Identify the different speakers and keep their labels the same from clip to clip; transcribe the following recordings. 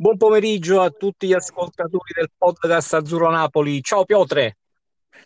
Speaker 1: Buon pomeriggio a tutti gli ascoltatori del podcast Azzurro Napoli. Ciao Piotre.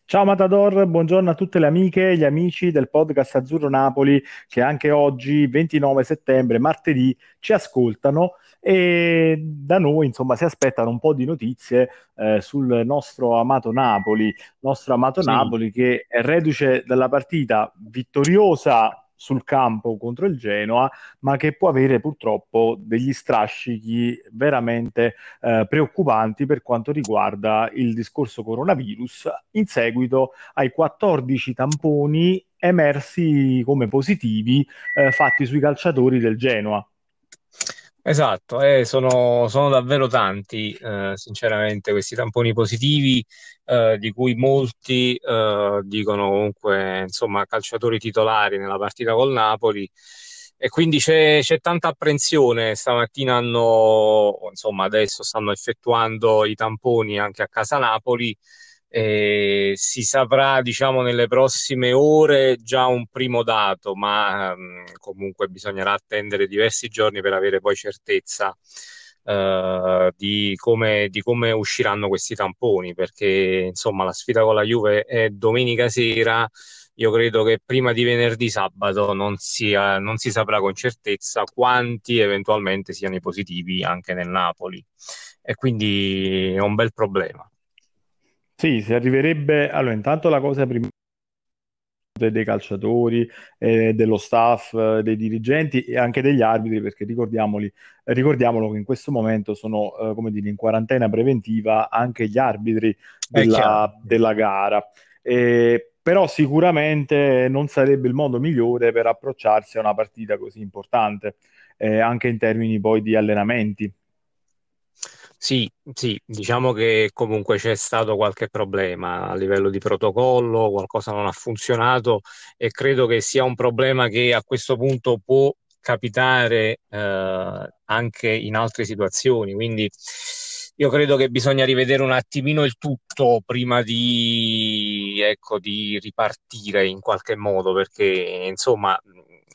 Speaker 2: Ciao Matador, buongiorno a tutte le amiche e gli amici del podcast Azzurro Napoli che anche oggi, 29 settembre, martedì, ci ascoltano e da noi insomma si aspettano un po' di notizie eh, sul nostro amato Napoli, nostro amato
Speaker 1: Sì.
Speaker 2: Napoli che è reduce dalla partita vittoriosa sul campo contro il Genoa, ma che può avere purtroppo degli strascichi veramente eh, preoccupanti per quanto riguarda il discorso coronavirus in seguito ai 14 tamponi emersi come positivi eh, fatti sui calciatori del Genoa.
Speaker 1: Esatto, eh, sono, sono davvero tanti, eh, sinceramente, questi tamponi positivi, eh, di cui molti eh, dicono comunque, insomma, calciatori titolari nella partita col Napoli. E quindi c'è c'è tanta apprensione. Stamattina hanno, insomma, adesso stanno effettuando i tamponi anche a casa Napoli. E si saprà, diciamo, nelle prossime ore già un primo dato, ma ehm, comunque bisognerà attendere diversi giorni per avere poi certezza eh, di come, di come usciranno questi tamponi, perché insomma la sfida con la Juve è domenica sera. Io credo che prima di venerdì sabato non sia- non si saprà con certezza quanti eventualmente siano i positivi anche nel Napoli. E quindi è un bel problema.
Speaker 2: Sì, si arriverebbe. Allora, intanto la cosa prima dei calciatori, eh, dello staff, eh, dei dirigenti e anche degli arbitri, perché ricordiamoli, ricordiamolo che in questo momento sono, eh, come dire, in quarantena preventiva anche gli arbitri della, della gara. Eh, però sicuramente non sarebbe il modo migliore per approcciarsi a una partita così importante, eh, anche in termini poi di allenamenti.
Speaker 1: Sì, sì, diciamo che comunque c'è stato qualche problema a livello di protocollo, qualcosa non ha funzionato e credo che sia un problema che a questo punto può capitare eh, anche in altre situazioni. Quindi io credo che bisogna rivedere un attimino il tutto prima di, ecco, di ripartire in qualche modo, perché insomma,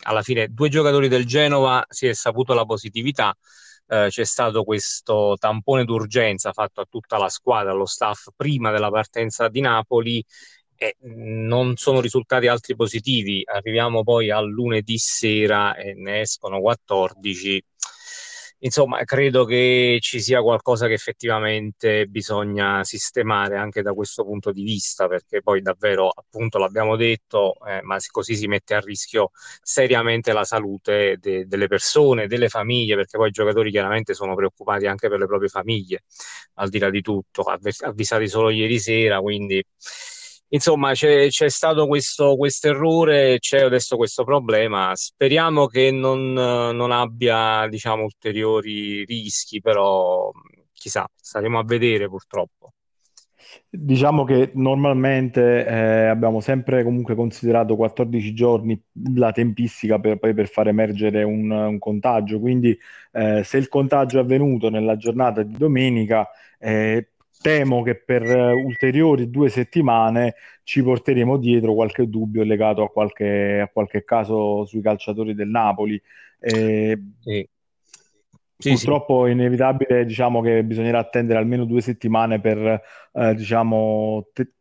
Speaker 1: alla fine due giocatori del Genova si è saputo la positività eh, c'è stato questo tampone d'urgenza fatto a tutta la squadra, allo staff prima della partenza di Napoli e non sono risultati altri positivi. Arriviamo poi al lunedì sera e ne escono 14. Insomma, credo che ci sia qualcosa che effettivamente bisogna sistemare anche da questo punto di vista, perché poi davvero, appunto, l'abbiamo detto, eh, ma così si mette a rischio seriamente la salute de- delle persone, delle famiglie, perché poi i giocatori chiaramente sono preoccupati anche per le proprie famiglie, al di là di tutto, avv- avvisati solo ieri sera, quindi insomma c'è c'è stato questo errore, c'è adesso questo problema. Speriamo che non, non abbia, diciamo, ulteriori rischi, però chissà, staremo a vedere purtroppo.
Speaker 2: Diciamo che normalmente eh, abbiamo sempre comunque considerato 14 giorni la tempistica per, poi per far emergere un, un contagio, quindi eh, se il contagio è avvenuto nella giornata di domenica, eh, temo che per eh, ulteriori due settimane ci porteremo dietro qualche dubbio legato a qualche, a qualche caso sui calciatori del Napoli. Eh,
Speaker 1: Sì, sì, sì.
Speaker 2: Purtroppo è inevitabile, diciamo che bisognerà attendere almeno due settimane per, eh, diciamo, te-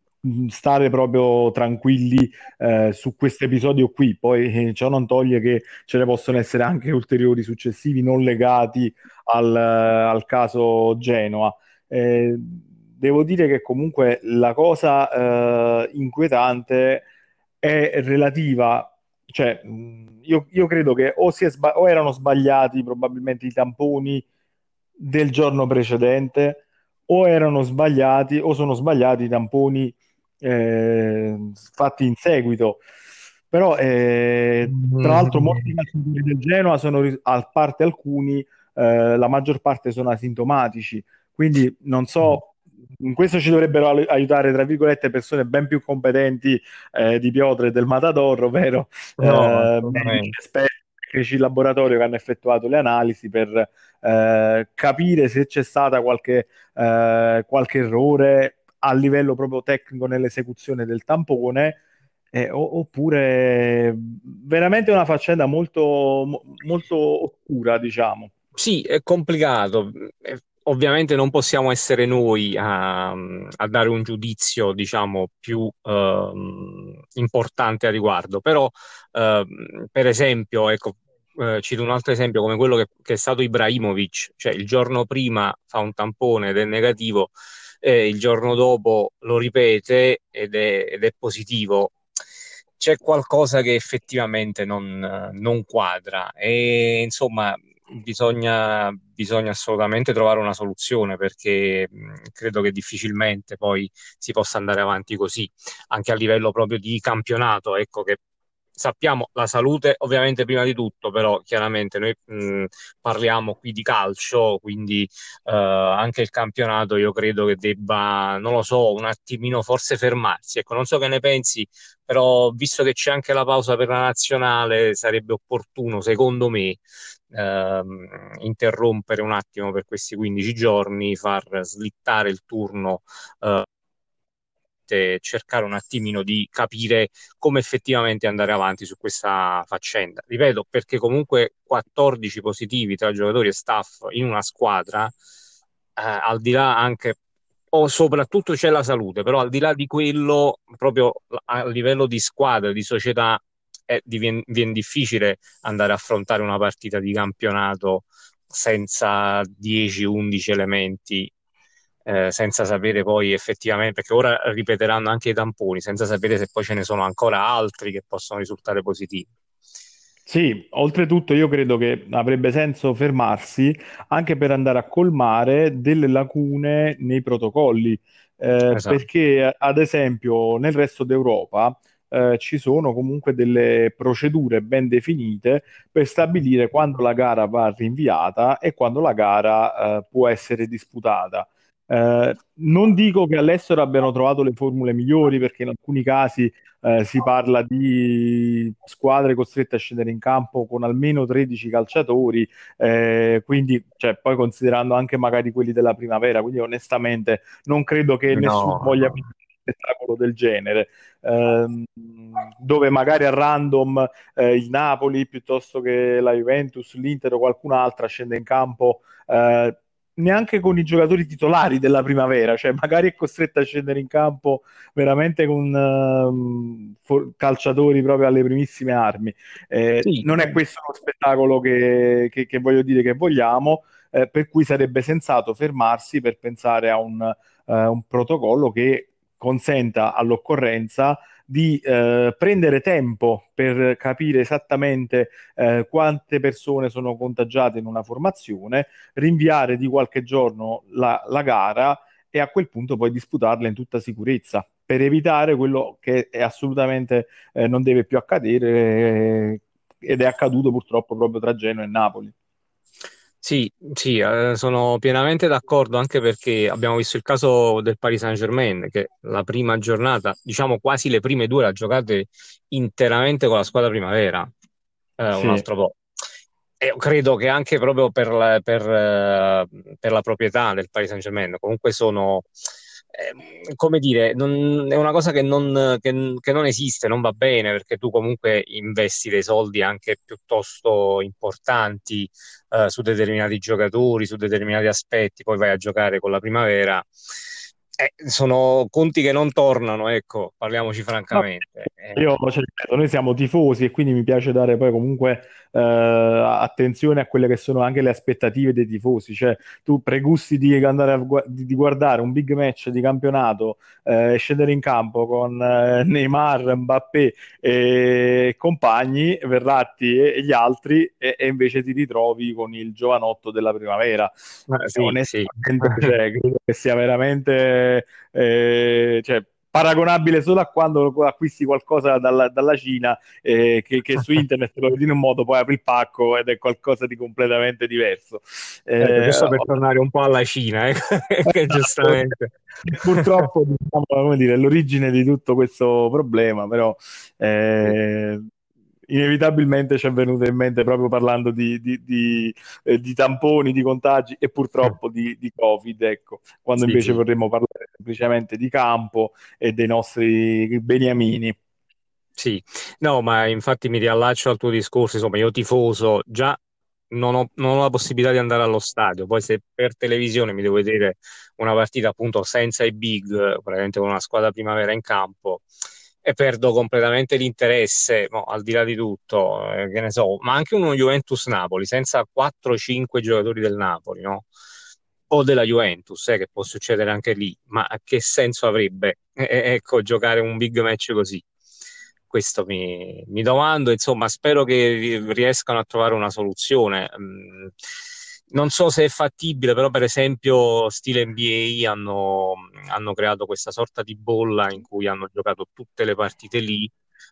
Speaker 2: stare proprio tranquilli, eh, su questo episodio qui. Poi eh, ciò non toglie che ce ne possono essere anche ulteriori successivi non legati al, al caso Genoa. Eh, devo dire che comunque la cosa, eh, inquietante è relativa cioè, io, io credo che o, sba- o erano sbagliati probabilmente i tamponi del giorno precedente, o erano sbagliati, o sono sbagliati i tamponi eh, fatti in seguito. Però, eh, tra l'altro, molti
Speaker 1: Mm,
Speaker 2: calciatori del Genoa sono, a parte alcuni, eh, la maggior parte sono asintomatici. Quindi non so, in questo ci dovrebbero ai- aiutare, tra virgolette, persone ben più competenti eh, di Piotr e del Matador, ovvero
Speaker 1: No,
Speaker 2: eh, medici esperti, tecnici in laboratorio che hanno effettuato le analisi per eh, capire se c'è stata qualche, eh, qualche errore a livello proprio tecnico nell'esecuzione del tampone. eh, o- oppure veramente una faccenda molto, mo- molto oscura, diciamo.
Speaker 1: Sì, è complicato. Ovviamente non possiamo essere noi a, a dare un giudizio, diciamo, più eh, importante a riguardo, però, eh, per esempio, ecco, eh, cito un altro esempio come quello che, che, è stato Ibrahimovic, cioè il giorno prima fa un tampone ed è negativo, il giorno dopo lo ripete ed è, ed è positivo. C'è qualcosa che effettivamente non, non quadra e insomma bisogna, bisogna, assolutamente trovare una soluzione perché credo che difficilmente poi si possa andare avanti così, anche a livello proprio di campionato, ecco che sappiamo la salute ovviamente prima di tutto, però chiaramente noi mh, parliamo qui di calcio, quindi uh, anche il campionato io credo che debba, non lo so, un attimino forse fermarsi. Ecco, non so che ne pensi, però visto che c'è anche la pausa per la nazionale, sarebbe opportuno, secondo me, ehm, interrompere un attimo per questi 15 giorni, far slittare il turno. Eh, cercare un attimino di capire come effettivamente andare avanti su questa faccenda. Ripeto, perché comunque 14 positivi tra giocatori e staff in una squadra, eh, al di là anche o soprattutto c'è la salute, però al di là di quello, proprio a livello di squadra, di società, è, diviene, viene difficile andare a affrontare una partita di campionato senza 10-11 elementi, eh, senza sapere poi effettivamente, perché ora ripeteranno anche i tamponi, senza sapere se poi ce ne sono ancora altri che possono risultare positivi.
Speaker 2: Sì, oltretutto io credo che avrebbe senso fermarsi anche per andare a colmare delle lacune nei protocolli, eh, esatto. perché ad esempio nel resto d'Europa eh, ci sono comunque delle procedure ben definite per stabilire quando la gara va rinviata e quando la gara eh, può essere disputata. Eh, non dico che all'estero abbiano trovato le formule migliori perché in alcuni casi eh, si parla di squadre costrette a scendere in campo con almeno 13 calciatori, eh, quindi cioè, poi considerando anche magari quelli della primavera, quindi onestamente non credo che no. nessuno voglia un spettacolo del genere. Ehm, dove magari a random eh, il Napoli piuttosto che la Juventus, l'Inter o qualcun'altra scende in campo eh, neanche con i giocatori titolari della primavera, cioè magari è costretto a scendere in campo veramente con uh, for- calciatori proprio alle primissime armi. Eh, sì. Non è questo lo spettacolo che, che, che voglio dire che vogliamo, eh, per cui sarebbe sensato fermarsi per pensare a un, uh, un protocollo che consenta all'occorrenza di eh, prendere tempo per capire esattamente eh, quante persone sono contagiate in una formazione, rinviare di qualche giorno la, la gara e a quel punto poi disputarla in tutta sicurezza per evitare quello che assolutamente eh, non deve più accadere eh, ed è accaduto purtroppo proprio tra Genoa e Napoli.
Speaker 1: Sì, sì, eh, sono pienamente d'accordo anche perché abbiamo visto il caso del Paris Saint-Germain che la prima giornata, diciamo quasi le prime due, l'ha giocate interamente con la squadra primavera, eh, sì. un altro po'. E credo che anche proprio per la, per, eh, per la proprietà del Paris Saint-Germain, comunque sono Ehm, come dire, non, è una cosa che non, che, che non, esiste, non va bene, perché tu comunque investi dei soldi anche piuttosto importanti eh, su determinati giocatori, su determinati aspetti, poi vai a giocare con la primavera eh, sono conti che non tornano, ecco, parliamoci francamente.
Speaker 2: Io cioè, noi siamo tifosi e quindi mi piace dare poi comunque eh, attenzione a quelle che sono anche le aspettative dei tifosi. Cioè, tu pregusti di, andare a, di, di guardare un big match di campionato eh, e scendere in campo con eh, Neymar, Mbappé e compagni, Verratti e, e gli altri, e, e, invece ti ritrovi con il giovanotto della primavera. Eh, sì, Onestamente, sì. cioè, credo che sia veramente eh, cioè, paragonabile solo a quando acquisti qualcosa dalla, dalla Cina eh, che, che, su internet lo vedi in un modo poi apri il pacco ed è qualcosa di completamente diverso.
Speaker 1: Eh, questo per tornare un po' alla Cina eh, che giustamente.
Speaker 2: Purtroppo diciamo, come dire, è l'origine di tutto questo problema però eh, inevitabilmente ci è venuto in mente proprio parlando di, di, di, eh, di tamponi, di contagi e purtroppo di, Covid, ecco, quando sì, invece sì. vorremmo parlare semplicemente di campo e dei nostri beniamini.
Speaker 1: Sì, no, ma infatti mi riallaccio al tuo discorso, insomma, io tifoso già non ho, non ho, la possibilità di andare allo stadio. Poi se per televisione mi devo vedere una partita appunto senza i big, praticamente con una squadra primavera in campo, e perdo completamente l'interesse, no, al di là di tutto, eh, che ne so, ma anche uno Juventus-Napoli senza 4-5 giocatori del Napoli, no? O della Juventus, eh, che può succedere anche lì, ma che senso avrebbe, eh, ecco, giocare un big match così? questo mi, mi, domando, insomma, spero che riescano a trovare una soluzione. Mm, non so se è fattibile, però per esempio stile NBA hanno, hanno creato questa sorta di bolla in cui hanno giocato tutte le partite lì,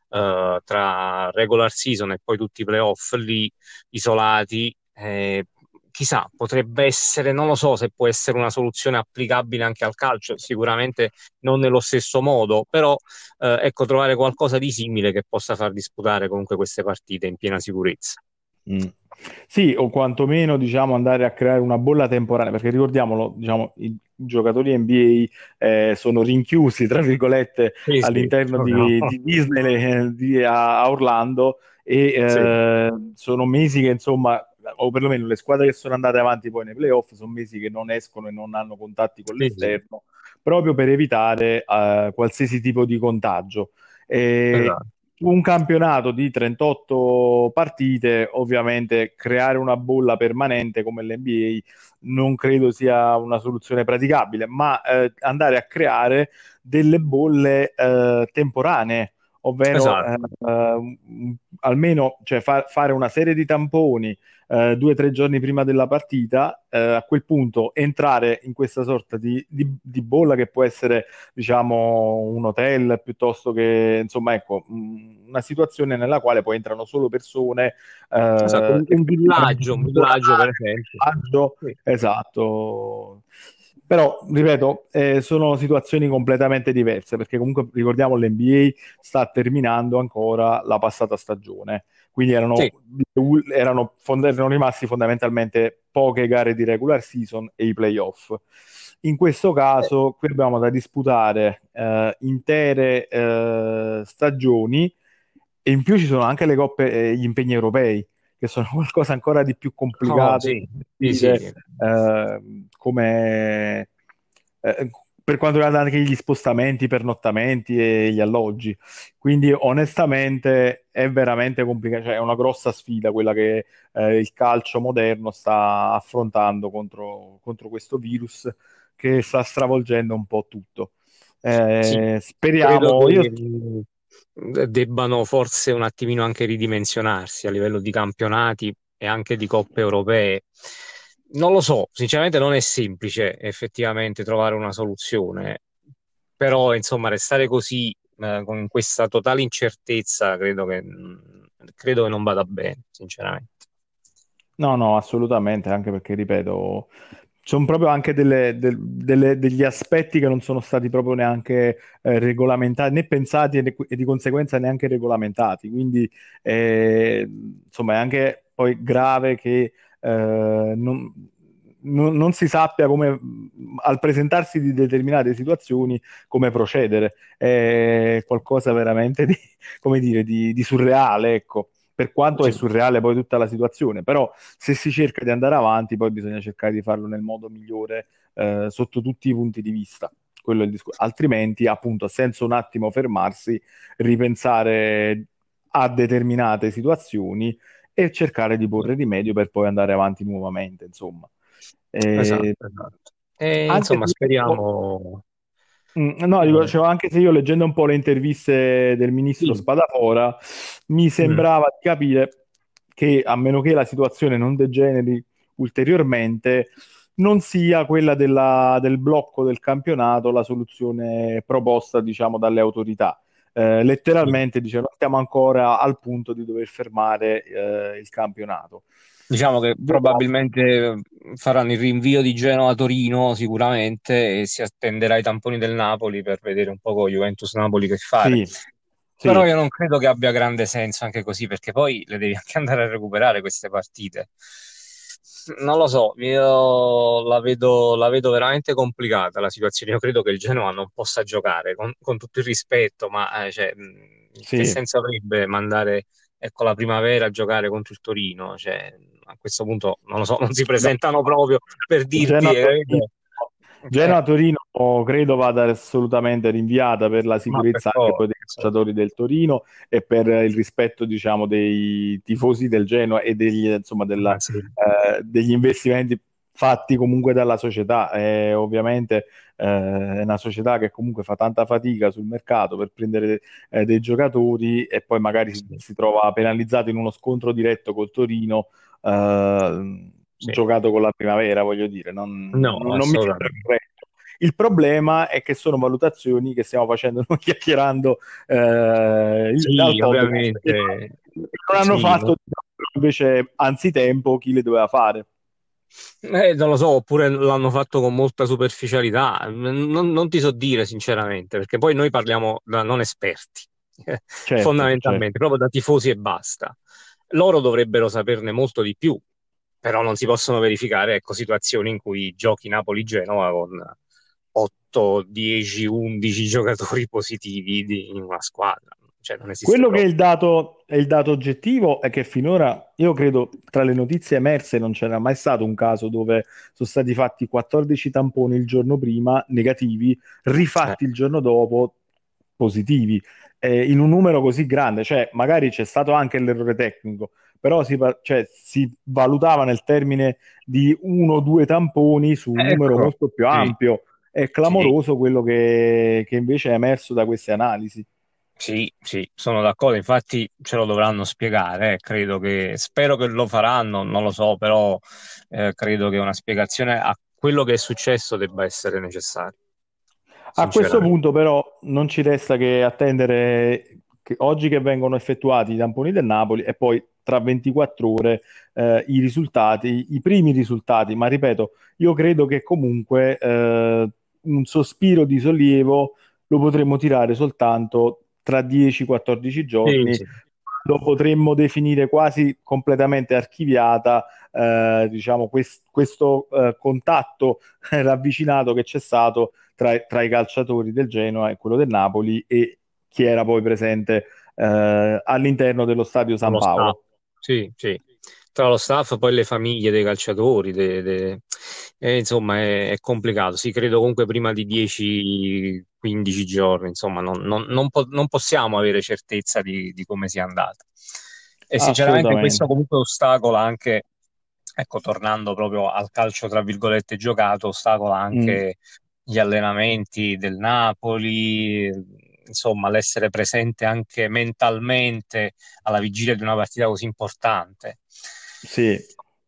Speaker 1: Uh, tra regular season e poi tutti i playoff lì isolati. Eh, chissà, potrebbe essere, non lo so se può essere una soluzione applicabile anche al calcio, sicuramente non nello stesso modo, però eh, ecco, trovare qualcosa di simile che possa far disputare comunque queste partite in piena sicurezza.
Speaker 2: Mm. Sì, o quantomeno diciamo, andare a creare una bolla temporanea, perché ricordiamolo, diciamo, i giocatori NBA eh, sono rinchiusi, tra virgolette, sì, all'interno sì, di, no. di, Disney eh, di, a Orlando e eh, sì. sono mesi che insomma o perlomeno le squadre che sono andate avanti poi nei playoff sono mesi che non escono e non hanno contatti con l'esterno, proprio per evitare uh, qualsiasi tipo di contagio. E esatto. Un campionato di 38 partite, ovviamente creare una bolla permanente come l'NBA non credo sia una soluzione praticabile, ma eh, andare a creare delle bolle eh, temporanee ovvero esatto. eh, eh, almeno cioè, fa- fare una serie di tamponi eh, due o tre giorni prima della partita, eh, a quel punto entrare in questa sorta di, di, di, bolla che può essere, diciamo, un hotel piuttosto che, insomma, ecco, una situazione nella quale poi entrano solo persone.
Speaker 1: Eh, esatto, un, un villaggio, un villaggio per esempio.
Speaker 2: Villaggio, sì. Esatto. Però, ripeto, eh, sono situazioni completamente diverse perché comunque ricordiamo l'NBA sta terminando ancora la passata stagione quindi erano, sì. erano, erano, rimasti fondamentalmente poche gare di regular season e i playoff. In questo caso, qui abbiamo da disputare eh, intere eh, stagioni e in più ci sono anche le coppe e eh, gli impegni europei, che sono qualcosa ancora di più complicato. Oh, sì. Sì, sì. Eh, come, eh, per quanto riguarda anche gli spostamenti, pernottamenti e gli alloggi. Quindi onestamente è veramente complicato, cioè è una grossa sfida quella che eh, il calcio moderno sta affrontando contro, contro, questo virus che sta stravolgendo un po' tutto. Eh, sì, speriamo... Io...
Speaker 1: debbano forse un attimino anche ridimensionarsi a livello di campionati e anche di coppe europee non lo so, sinceramente non è semplice effettivamente trovare una soluzione, però insomma restare così eh, con questa totale incertezza credo che, credo che non vada bene, sinceramente.
Speaker 2: No, no, assolutamente, anche perché, ripeto, sono proprio anche delle, de, delle, degli aspetti che non sono stati proprio neanche eh, regolamentati, né pensati e, di conseguenza neanche regolamentati. Quindi, eh, insomma, è anche poi grave che eh, non, non, non, si sappia come al presentarsi di determinate situazioni come procedere. È qualcosa veramente di, dire, di, di surreale, ecco. Per quanto sì. è surreale poi tutta la situazione, però se si cerca di andare avanti, poi bisogna cercare di farlo nel modo migliore eh, sotto tutti i punti di vista. Quello è il discor- Altrimenti, appunto, senza un attimo fermarsi, ripensare a determinate situazioni e cercare di porre rimedio per poi andare avanti nuovamente, insomma.
Speaker 1: E... Esatto, esatto. E, insomma, speriamo...
Speaker 2: Mm, no, dico, cioè, anche se io leggendo un po' le interviste del ministro sì. Spadafora, mi sembrava mm. di capire che a meno che la situazione non degeneri ulteriormente, non sia quella della, del blocco del campionato la soluzione proposta, diciamo, dalle autorità. Eh, letteralmente dice non stiamo ancora al punto di dover fermare eh, il campionato.
Speaker 1: Diciamo che probabilmente faranno il rinvio di Genoa a Torino sicuramente e si attenderà i tamponi del Napoli per vedere un po' con Juventus-Napoli che fare. Sì, Però io non credo che abbia grande senso anche così perché poi le devi anche andare a recuperare queste partite non lo so, io la vedo, la vedo, veramente complicata la situazione. Io credo che il Genoa non possa giocare con, con tutto il rispetto, ma eh, cioè, sì. che senso avrebbe mandare ecco, la primavera a giocare contro il Torino? Cioè, a questo punto non lo so, non si presentano proprio per dirti...
Speaker 2: Genoa-Torino credo vada assolutamente rinviata per la sicurezza per anche poi dei calciatori del Torino e per il rispetto diciamo, dei tifosi del Genoa e degli, insomma, della, sì. eh, degli investimenti fatti comunque dalla società. Eh, ovviamente eh, è una società che comunque fa tanta fatica sul mercato per prendere eh, dei giocatori e poi magari si, si, trova penalizzato in uno scontro diretto col Torino. Sì. giocato con la primavera, voglio dire, non,
Speaker 1: no,
Speaker 2: non, non mi sembra corretto. Il problema è che sono valutazioni che stiamo facendo noi chiacchierando
Speaker 1: eh, sì, ovviamente.
Speaker 2: Non hanno sì, fatto no. invece anzitempo chi le doveva fare.
Speaker 1: Eh, non lo so, oppure l'hanno fatto con molta superficialità. Non, non, ti so dire sinceramente, perché poi noi parliamo da non esperti, certo, fondamentalmente, certo. proprio da tifosi e basta. Loro dovrebbero saperne molto di più, però non si possono verificare ecco, situazioni in cui giochi Napoli-Genova con 8, 10, 11 giocatori positivi di, in una squadra. Cioè,
Speaker 2: Quello proprio. che è il, dato, è il dato oggettivo è che finora, io credo, tra le notizie emerse non c'era mai stato un caso dove sono stati fatti 14 tamponi il giorno prima, negativi, rifatti eh. il giorno dopo, positivi, eh, in un numero così grande. Cioè, magari c'è stato anche l'errore tecnico, però si, cioè, si, valutava nel termine di uno o due tamponi su un ecco, numero molto più ampio. È clamoroso sì. quello che, che invece è emerso da queste analisi.
Speaker 1: Sì, sì, sono d'accordo, infatti ce lo dovranno spiegare, eh. credo che, spero che lo faranno, non lo so, però eh, credo che una spiegazione a quello che è successo debba essere necessaria.
Speaker 2: A questo punto però non ci resta che attendere che oggi che vengono effettuati i tamponi del Napoli e poi tra 24 ore eh, i risultati, i primi risultati, ma ripeto, io credo che comunque eh, un sospiro di sollievo lo potremmo tirare soltanto tra 10-14 giorni. Sì, sì. Lo potremmo definire quasi completamente archiviata, eh, diciamo, quest- questo eh, contatto ravvicinato che c'è stato tra, tra, i calciatori del Genoa e quello del Napoli e chi era poi presente eh, all'interno dello stadio San Paolo.
Speaker 1: Sì, sì. Tra lo staff poi le famiglie dei calciatori, de, de... Eh, insomma è, è, complicato. Sì, credo comunque prima di 10-15 giorni, insomma, non, non, non, po- non, possiamo avere certezza di, di come sia andata. E sinceramente questo comunque ostacola anche, ecco, tornando proprio al calcio tra virgolette giocato, ostacola anche mm. gli allenamenti del Napoli, insomma, l'essere presente anche mentalmente alla vigilia di una partita così importante.
Speaker 2: Sì.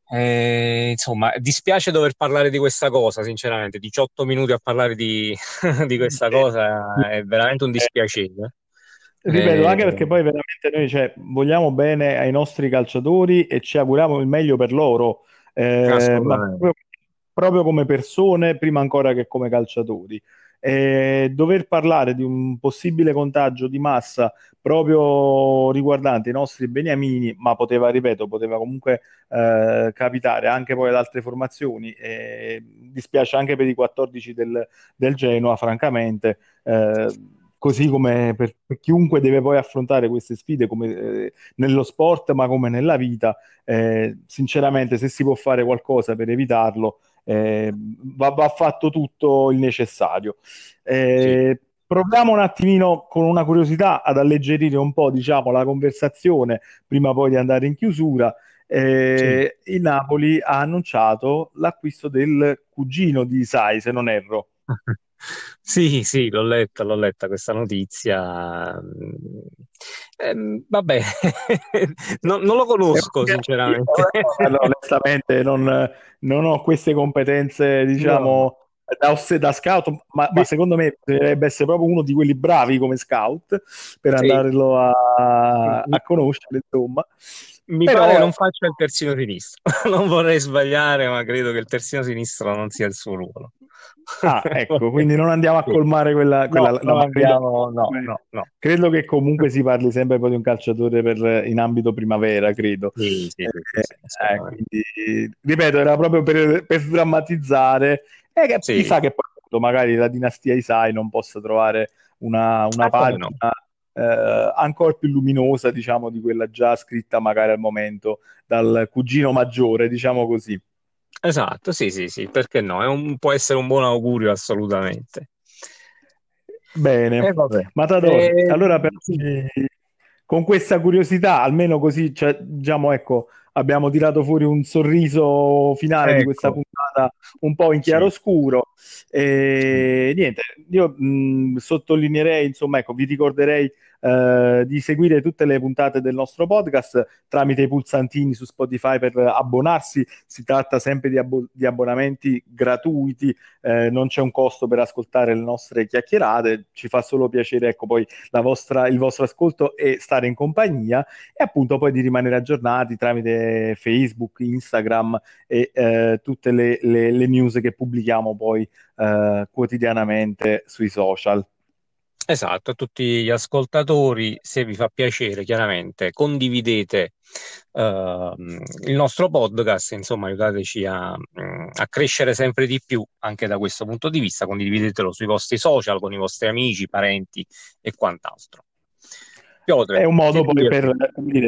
Speaker 1: Eh, insomma, dispiace dover parlare di questa cosa, sinceramente. 18 minuti a parlare di, di questa cosa è veramente un dispiacere.
Speaker 2: Ripeto, eh, anche perché poi veramente noi cioè, vogliamo bene ai nostri calciatori e ci auguriamo il meglio per loro, eh, proprio, proprio come persone, prima ancora che come calciatori eh, dover parlare di un possibile contagio di massa proprio riguardante i nostri beniamini, ma poteva, ripeto, poteva comunque eh, capitare anche poi ad altre formazioni. Eh, dispiace anche per i 14 del, del Genoa, francamente. Eh, così come per, chiunque deve poi affrontare queste sfide come eh, nello sport ma come nella vita, eh, sinceramente se si può fare qualcosa per evitarlo, eh, va, va, fatto tutto il necessario. Eh, sì. Proviamo un attimino con una curiosità ad alleggerire un po' diciamo, la conversazione prima poi di andare in chiusura. Eh, sì. Il Napoli ha annunciato l'acquisto del cugino di Sai, se non erro.
Speaker 1: Sì, sì, l'ho letta, l'ho letta questa notizia. Eh, vabbè, non, non, lo conosco eh, sinceramente.
Speaker 2: No, onestamente non, non, ho queste competenze, diciamo, no. da, da, scout, ma, ma, secondo me dovrebbe essere proprio uno di quelli bravi come scout per sì. andarlo a, a conoscere, insomma.
Speaker 1: Mi Però... pare che non faccia il terzino sinistro. non vorrei sbagliare, ma credo che il terzino sinistro non sia il suo ruolo.
Speaker 2: Ah, ecco, quindi non andiamo a colmare quella... quella
Speaker 1: no, no, andiamo, no, no, no,
Speaker 2: Credo che comunque si parli sempre poi di un calciatore per, in ambito primavera, credo.
Speaker 1: Sì, sì,
Speaker 2: sì, sì, eh, quindi, ripeto, era proprio per, per drammatizzare. E che chissà che poi magari la dinastia Isai non possa trovare una, una ah, pagina... eh, ancora più luminosa, diciamo, di quella già scritta magari al momento dal cugino maggiore, diciamo così.
Speaker 1: Esatto, sì, sì, sì, perché no? Un, può essere un buon augurio assolutamente.
Speaker 2: Bene, eh, Matador, eh, allora per, con questa curiosità, almeno così, cioè, diciamo, ecco, abbiamo tirato fuori un sorriso finale ecco. di questa ecco. puntata un po' in chiaroscuro. Sì. E niente, io mh, sottolineerei, insomma, ecco, vi ricorderei eh, di seguire tutte le puntate del nostro podcast tramite i pulsantini su Spotify per abbonarsi. Si tratta sempre di, abbo- di abbonamenti gratuiti, eh, non c'è un costo per ascoltare le nostre chiacchierate, ci fa solo piacere ecco, poi vostra, il vostro ascolto e stare in compagnia e appunto poi di rimanere aggiornati tramite Facebook, Instagram e eh, tutte le, le, le, news che pubblichiamo poi eh, quotidianamente sui social.
Speaker 1: Esatto, a tutti gli ascoltatori, se vi fa piacere, chiaramente condividete uh, il nostro podcast, insomma, aiutateci a, a, crescere sempre di più anche da questo punto di vista. Condividetelo sui vostri social con i vostri amici, parenti e quant'altro.
Speaker 2: Piotr, è un modo poi per,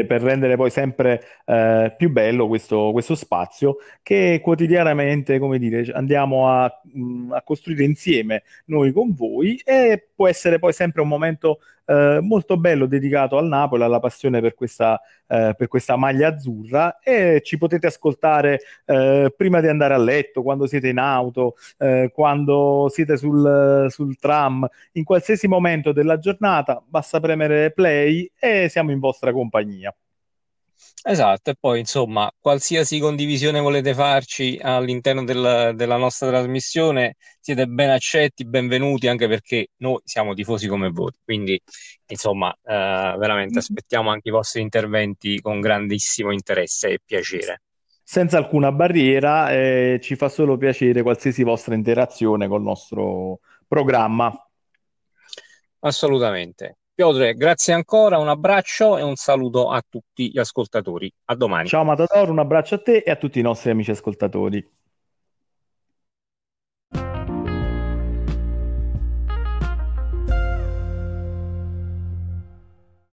Speaker 2: per, rendere poi sempre eh, più bello questo, questo, spazio che quotidianamente, come dire, andiamo a, mh, a, costruire insieme noi con voi e può essere poi sempre un momento eh, molto bello dedicato al Napoli, alla passione per questa, eh, per questa maglia azzurra e ci potete ascoltare eh, prima di andare a letto, quando siete in auto, eh, quando siete sul, sul tram, in qualsiasi momento della giornata, basta premere play e siamo in vostra compagnia.
Speaker 1: Esatto, e poi insomma, qualsiasi condivisione volete farci all'interno del, della nostra trasmissione, siete ben accetti, benvenuti, anche perché noi siamo tifosi come voi. Quindi, insomma, eh, veramente mm. aspettiamo anche i vostri interventi con grandissimo interesse e piacere.
Speaker 2: Senza alcuna barriera, eh, ci fa solo piacere qualsiasi vostra interazione col nostro programma.
Speaker 1: Assolutamente. Piotr, grazie ancora, un abbraccio e un saluto a tutti gli ascoltatori. A domani.
Speaker 2: Ciao Matador, un abbraccio a te e a tutti i nostri amici ascoltatori.